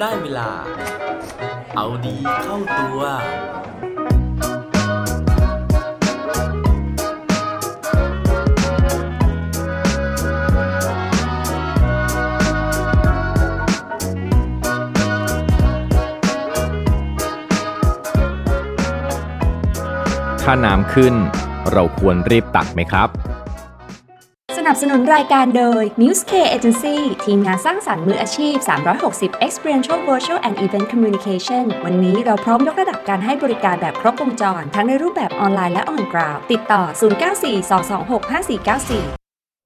ได้เวลา เอาดีเข้าตัว ถ้าน้ำขึ้น เราควรรีบตักไหมครับ นับสนุนรายการโดย News K Agency ทีมงานสร้างสรรค์มืออาชีพ 360 Experiential Virtual and Event Communication วันนี้เราพร้อมยกระดับการให้บริการแบบครบวงจร ทั้งในรูปแบบออนไลน์และออนกราวติดต่อ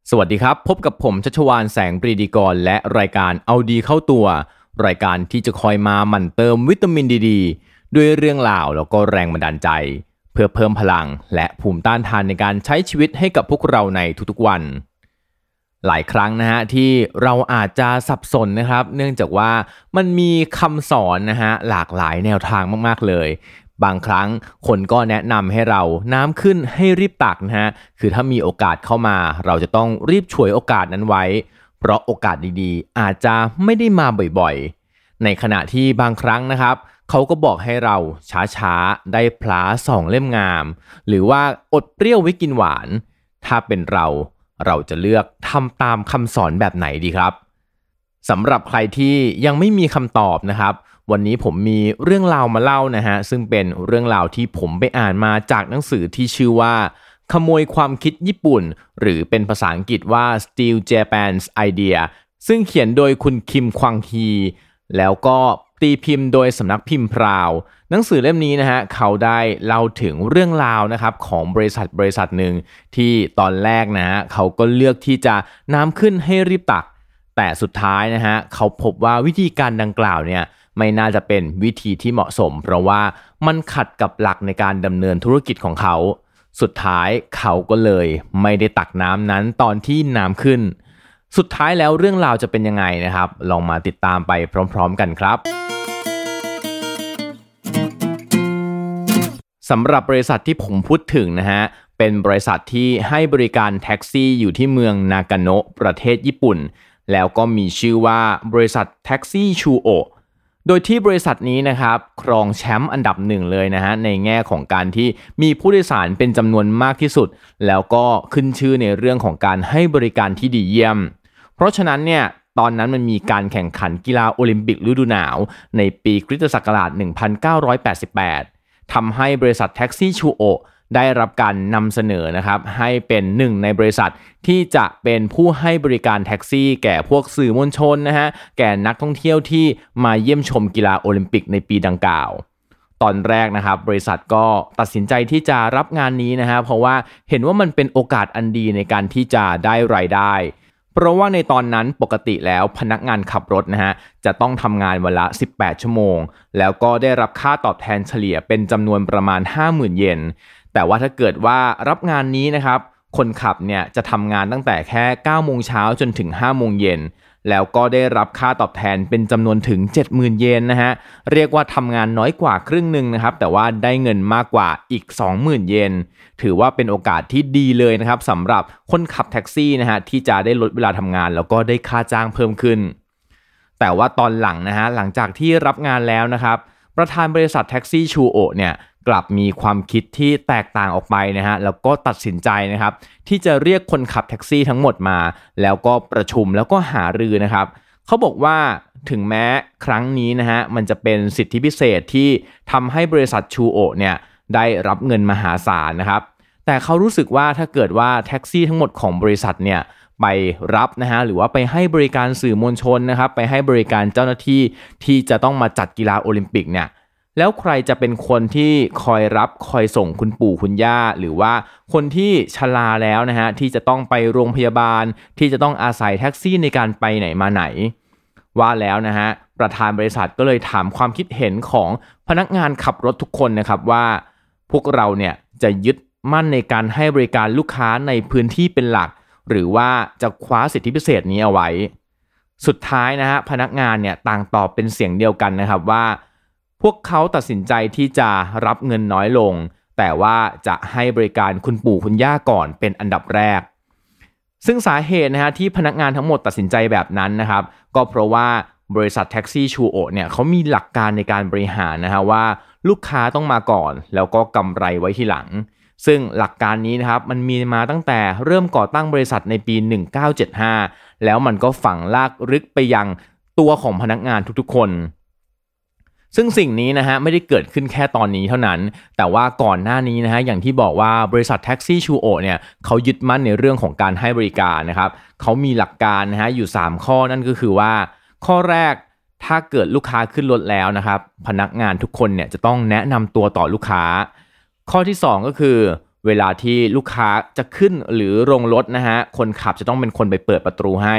0942265494สวัสดีครับ พบกับผมชัชวานแสงปรีดีกร และรายการเอาดีเข้าตัว รายการที่จะคอยมาหมั่นเติมวิตามินดีดด้วยเรื่องราวแล้วก็แรงบันดาลใจ เพื่อเพิ่มพลังและภูมิต้านทานในการใช้ชีวิตให้กับพวกเราในทุกๆวัน หลายครั้งนะฮะที่เราอาจจะสับสนนะครับ เนื่องจากว่ามันมีคำสอนนะฮะหลากหลายแนวทางมากๆเลย บางครั้งคนก็แนะนำให้เราน้ำขึ้นให้รีบตักนะฮะคือถ้ามีโอกาสเข้ามา เราจะต้องรีบฉวยโอกาสนั้นไว้ เพราะโอกาสดีๆ อาจจะไม่ได้มาบ่อยๆ ในขณะที่บางครั้งนะครับเขาก็บอกให้เราช้าๆ ได้พลาสองเล่มงาม หรือว่าอดเปรี้ยวไว้กินหวาน ถ้าเป็นเรา เราจะเลือกทำตามคำสอนแบบไหนดีครับสำหรับใครที่ยังไม่มีคำตอบนะครับ วันนี้ผมมีเรื่องราวมาเล่านะฮะซึ่งเป็นเรื่องราวที่ผมไปอ่านมาจากหนังสือที่ชื่อว่า ขโมยความคิดญี่ปุ่น หรือเป็นภาษาอังกฤษว่า Steal Japan's Idea ซึ่งเขียนโดยคุณคิมควางฮีแล้วก็ ตีพิมพ์โดยสำนักพิมพ์พราว หนังสือเล่มนี้นะฮะเขาได้เล่าถึงเรื่องราวนะครับของบริษัทบริษัทหนึ่งที่ตอนแรกนะฮะเขาก็เลือกที่จะน้ำขึ้นให้รีบตัก แต่สุดท้ายนะฮะเขาพบว่าวิธีการดังกล่าวเนี่ยไม่น่าจะเป็นวิธีที่เหมาะสม เพราะว่ามันขัดกับหลักในการดำเนินธุรกิจของเขา สุดท้ายเขาก็เลยไม่ได้ตักน้ำนั้นตอนที่น้ำขึ้น สุดท้ายแล้วเรื่องราวจะเป็นยังไงนะครับ ลองมาติดตามไปพร้อม ๆ กันครับ สำหรับบริษัทที่ผมพูดถึงนะฮะ เป็นบริษัทที่ให้บริการแท็กซี่อยู่ที่เมืองนากาโนะประเทศญี่ปุ่น แล้วก็มีชื่อว่าบริษัทแท็กซี่ชูโอโดยที่บริษัทนี้นะครับครองแชมป์อันดับหนึ่งเลยนะฮะในแง่ของการที่มีผู้โดยสารเป็นจำนวนมากที่สุด แล้วก็ขึ้นชื่อในเรื่องของการให้บริการที่ดีเยี่ยม เพราะฉะนั้นเนี่ยตอนนั้นมันมีการแข่งขันกีฬาโอลิมปิกฤดูหนาว ในปีคริสตศักราช1988 ทำให้บริษัทแท็กซี่ชูโอได้รับการนำเสนอนะครับให้เป็นหนึ่งในบริษัทที่จะเป็นผู้ให้บริการแท็กซี่ แก่พวกสื่อมวลชนนะฮะแก่นักท่องเที่ยวที่มาเยี่ยมชมกีฬาโอลิมปิกในปีดังกล่าว ตอนแรกนะครับบริษัทก็ตัดสินใจที่จะรับงานนี้นะฮะเพราะว่าเห็นว่ามันเป็นโอกาสอันดีในการที่จะได้รายได้ เพราะว่าในตอนนั้นปกติแล้วพนักงานขับรถนะฮะจะต้องทำงานเวลา 18 ชั่วโมง แล้วก็ได้รับค่าตอบแทนเฉลี่ยเป็นจำนวนประมาณ 50,000 เยน แต่ว่าถ้าเกิดว่ารับงานนี้นะครับ คนขับเนี่ยจะทำงานตั้งแต่แค่ 9 โมงเช้าจนถึง 5 โมงเย็น แล้วก็ได้รับค่าตอบแทนเป็นจำนวนถึง 70,000 เยนนะฮะ เรียกว่าทำงานน้อยกว่าครึ่งหนึ่งนะครับ แต่ว่าได้เงินมากกว่าอีก 20,000 เยน ถือว่าเป็นโอกาสที่ดีเลยนะครับสำหรับคนขับแท็กซี่นะฮะที่จะได้ลดเวลาทำงาน แล้วก็ได้ค่าจ้างเพิ่มขึ้น แต่ว่าตอนหลังนะฮะหลังจากที่รับงานแล้วนะครับ ประธานบริษัทแท็กซี่ชูโอเนี่ย กลับมีความคิดที่แตกต่างออกไปนะฮะแล้วก็ตัดสินใจนะครับที่จะเรียกคนขับแท็กซี่ทั้งหมดมา แล้วก็ประชุมแล้วก็หารือนะครับเขาบอกว่าถึงแม้ครั้งนี้นะฮะมันจะเป็นสิทธิพิเศษที่ทำให้บริษัทชูโอเนี่ยได้รับเงินมหาศาลนะครับแต่เขารู้สึกว่าถ้าเกิดว่าแท็กซี่ทั้งหมดของบริษัทเนี่ยไปรับนะฮะหรือว่าไปให้บริการสื่อมวลชนนะครับไปให้บริการเจ้าหน้าที่ที่จะต้องมาจัดกีฬาโอลิมปิกเนี่ย แล้วใครจะเป็นคนที่คอยรับคอยส่งคุณปู่คุณย่า หรือว่าคนที่ชราแล้วนะฮะที่จะต้องไปโรงพยาบาล ที่จะต้องอาศัยแท็กซี่ในการไปไหนมาไหน ว่าแล้วนะฮะประธานบริษัทก็เลยถามความคิดเห็นของพนักงานขับรถทุกคนนะครับว่า พวกเราเนี่ยจะยึดมั่นในการให้บริการลูกค้าในพื้นที่เป็นหลัก หรือว่าจะคว้าสิทธิพิเศษนี้เอาไว้ สุดท้ายนะฮะพนักงานเนี่ยต่างตอบเป็นเสียงเดียวกันนะครับว่า พวกเขาตัดสินใจที่จะรับเงินน้อยลง แต่ว่าจะให้บริการคุณปู่คุณย่าก่อนเป็นอันดับแรก ซึ่งสาเหตุนะฮะที่พนักงานทั้งหมดตัดสินใจแบบนั้นนะครับ ก็เพราะว่าบริษัทแท็กซี่ชูโอเนี่ยเขามีหลักการในการบริหารนะฮะว่าลูกค้าต้องมาก่อน แล้วก็กำไรไว้ทีหลัง ซึ่งหลักการนี้นะครับมันมีมาตั้งแต่เริ่มก่อตั้งบริษัทในปี 1975 แล้วมันก็ฝังลากลึกไปยังตัวของพนักงานทุกๆคน ซึ่งสิ่งนี้นะฮะไม่ได้เกิดขึ้นแค่ตอนนี้เท่านั้น แต่ว่าก่อนหน้านี้นะฮะอย่างที่บอกว่าบริษัทแท็กซี่ชูโอเนี่ยเขายึดมั่นในเรื่องของการให้บริการนะครับเขามีหลักการนะฮะอยู่ 3 ข้อนั่นก็คือว่า ข้อแรกถ้าเกิดลูกค้าขึ้นรถแล้วนะครับ พนักงานทุกคนเนี่ยจะต้องแนะนำตัวต่อลูกค้า ข้อที่ 2 ก็คือ เวลาที่ลูกค้าจะขึ้นหรือลงรถนะฮะคนขับจะต้องเป็นคนไปเปิดประตูให้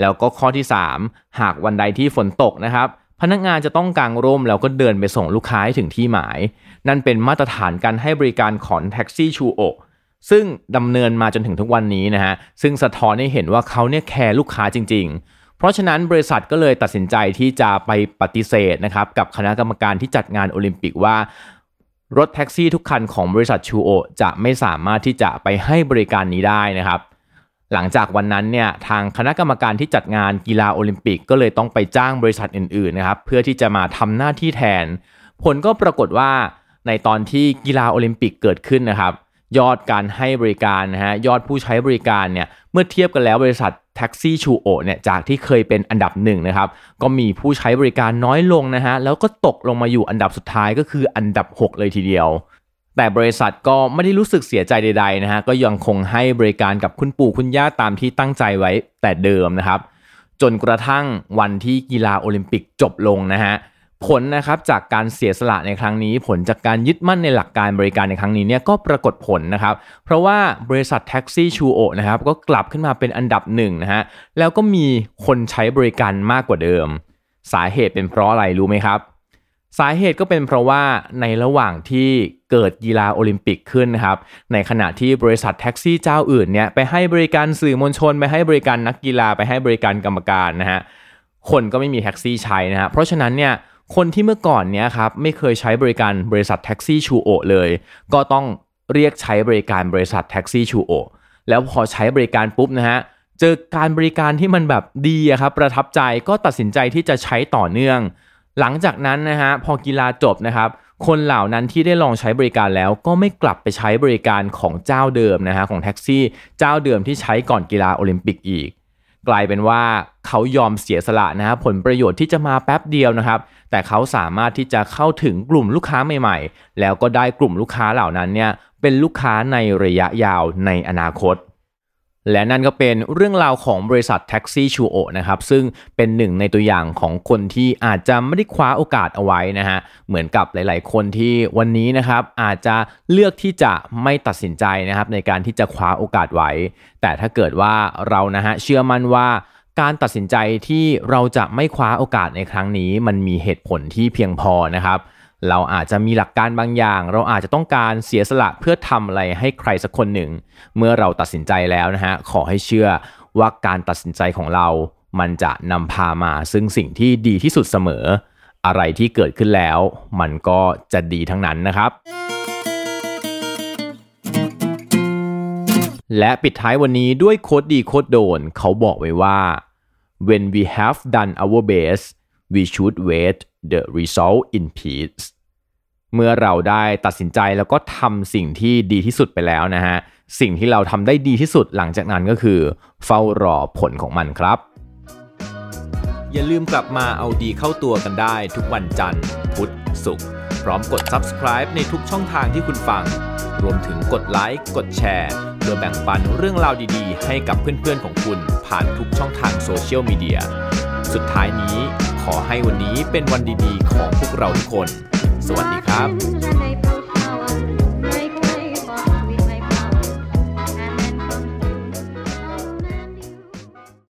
แล้วก็ข้อที่ 3 หากวันใดที่ฝนตกนะครับ พนักงานจะต้องกางร่มแล้วก็เดินไปส่งลูกค้าให้ถึงที่หมาย นั่นเป็นมาตรฐานการให้บริการของแท็กซี่ชูโอซึ่งดำเนินมาจนถึงทุกวันนี้นะฮะ ซึ่งสะท้อนให้เห็นว่าเขาเนี่ยแคร์ลูกค้าจริง ๆ เพราะฉะนั้นบริษัทก็เลยตัดสินใจที่จะไปปฏิเสธนะครับกับคณะกรรมการที่จัดงานโอลิมปิกว่ารถแท็กซี่ทุกคันของบริษัทชูโอจะไม่สามารถที่จะไปให้บริการนี้ได้นะครับ หลังจากวันนั้นเนี่ยทางคณะกรรมการที่จัดงานกีฬาโอลิมปิก ก็เลยต้องไปจ้างบริษัทอื่นๆนะครับเพื่อที่จะมาทำหน้าที่แทน ผลก็ปรากฏว่าในตอนที่กีฬาโอลิมปิกเกิดขึ้นนะครับ ยอดการให้บริการนะฮะยอดผู้ใช้บริการเนี่ยเมื่อเทียบกันแล้วบริษัทแท็กซี่ชูโอเนี่ยจากที่เคยเป็นอันดับหนึ่งนะครับก็มีผู้ใช้บริการน้อยลงนะฮะแล้วก็ตกลงมาอยู่อันดับสุดท้ายก็คืออันดับ 6 เลยทีเดียว แต่บริษัทก็ไม่ได้รู้สึกเสียใจใดๆนะฮะก็ยังคงให้บริการกับคุณปู่คุณย่าตามที่ตั้งใจไว้แต่เดิมนะครับ จนกระทั่งวันที่กีฬาโอลิมปิกจบลงนะฮะผลนะครับจากการเสียสละในครั้งนี้ ผลจากการยึดมั่นในหลักการบริการในครั้งนี้เนี่ยก็ปรากฏผลนะครับ เพราะว่าบริษัทแท็กซี่ชูโอนะครับก็กลับขึ้นมาเป็นอันดับหนึ่งนะฮะแล้วก็มีคนใช้บริการมากกว่าเดิม สาเหตุเป็นเพราะอะไรรู้ไหมครับ สาเหตุก็เป็นเพราะว่าในระหว่างที่เกิดกีฬาโอลิมปิกขึ้นนะครับ ในขณะที่บริษัทแท็กซี่เจ้าอื่นเนี่ยไปให้บริการสื่อมวลชน ไปให้บริการนักกีฬาไปให้บริการกรรมการนะฮะคนก็ไม่มีแท็กซี่ใช้นะฮะเพราะฉะนั้นเนี่ยคนที่เมื่อก่อนเนี้ยครับไม่เคยใช้บริการบริษัทแท็กซี่ชูโอเลย ก็ต้องเรียกใช้บริการบริษัทแท็กซี่ชูโอแล้วพอใช้บริการปุ๊บนะฮะเจอการบริการที่มันแบบดีอะครับประทับใจก็ตัดสินใจที่จะใช้ต่อเนื่อง หลังจากนั้นนะฮะพอกีฬาจบนะครับ คนเหล่านั้นที่ได้ลองใช้บริการแล้วก็ไม่กลับไปใช้บริการของเจ้าเดิมนะฮะของแท็กซี่เจ้าเดิมที่ใช้ก่อนกีฬาโอลิมปิกอีก กลายเป็นว่าเขายอมเสียสละนะฮะผลประโยชน์ที่จะมาแป๊บเดียวนะครับ แต่เขาสามารถที่จะเข้าถึงกลุ่มลูกค้าใหม่ๆ แล้วก็ได้กลุ่มลูกค้าเหล่านั้นเนี่ยเป็นลูกค้าในระยะยาวในอนาคต และนั่นก็เป็นเรื่องราวของบริษัทแท็กซี่ชูโอนะครับซึ่งเป็นหนึ่งในตัวอย่างของคนที่อาจจะไม่ได้คว้าโอกาสเอาไว้นะฮะเหมือนกับหลาย ๆ คนที่วันนี้นะครับอาจจะเลือกที่จะไม่ตัดสินใจนะครับในการที่จะคว้าโอกาสไว้ แต่ถ้าเกิดว่าเรานะฮะเชื่อมั่นว่าการตัดสินใจที่เราจะไม่คว้าโอกาสในครั้งนี้ มันมีเหตุผลที่เพียงพอนะครับ เราอาจจะมีหลักการบางอย่าง เราอาจจะต้องการเสียสละเพื่อทำอะไรให้ใครสักคนหนึ่ง เมื่อเราตัดสินใจแล้วนะฮะขอให้เชื่อว่าการตัดสินใจของเรา มันจะนำพามาซึ่งสิ่งที่ดีที่สุดเสมอ อะไรที่เกิดขึ้นแล้ว มันก็จะดีทั้งนั้นนะครับ และปิดท้ายวันนี้ด้วยโคดดีโคดโดน เขาบอกไว้ว่า when we have done our best we should wait the result in peace เมื่อเราได้ตัดสินใจแล้วก็ทำสิ่งที่ดีที่สุดไปแล้วนะฮะ สิ่งที่เราทำได้ดีที่สุดหลังจากนั้นก็คือ เฝ้ารอผลของมันครับ อย่าลืมกลับมาเอาดีเข้าตัวกันได้ทุกวันจันทร์ พุธศุกร์พร้อมกด subscribe ในทุกช่องทางที่คุณฟัง รวมถึงกดไลค์กดแชร์เพื่อแบ่งปันเรื่องราวดีๆ ให้กับเพื่อนๆของคุณผ่านทุกช่องทางโซเชียลมีเดียสุดท้ายนี้ขอให้วันนี้เป็นวันดีๆ ของพวกเราทุกคน สวัสดีครับ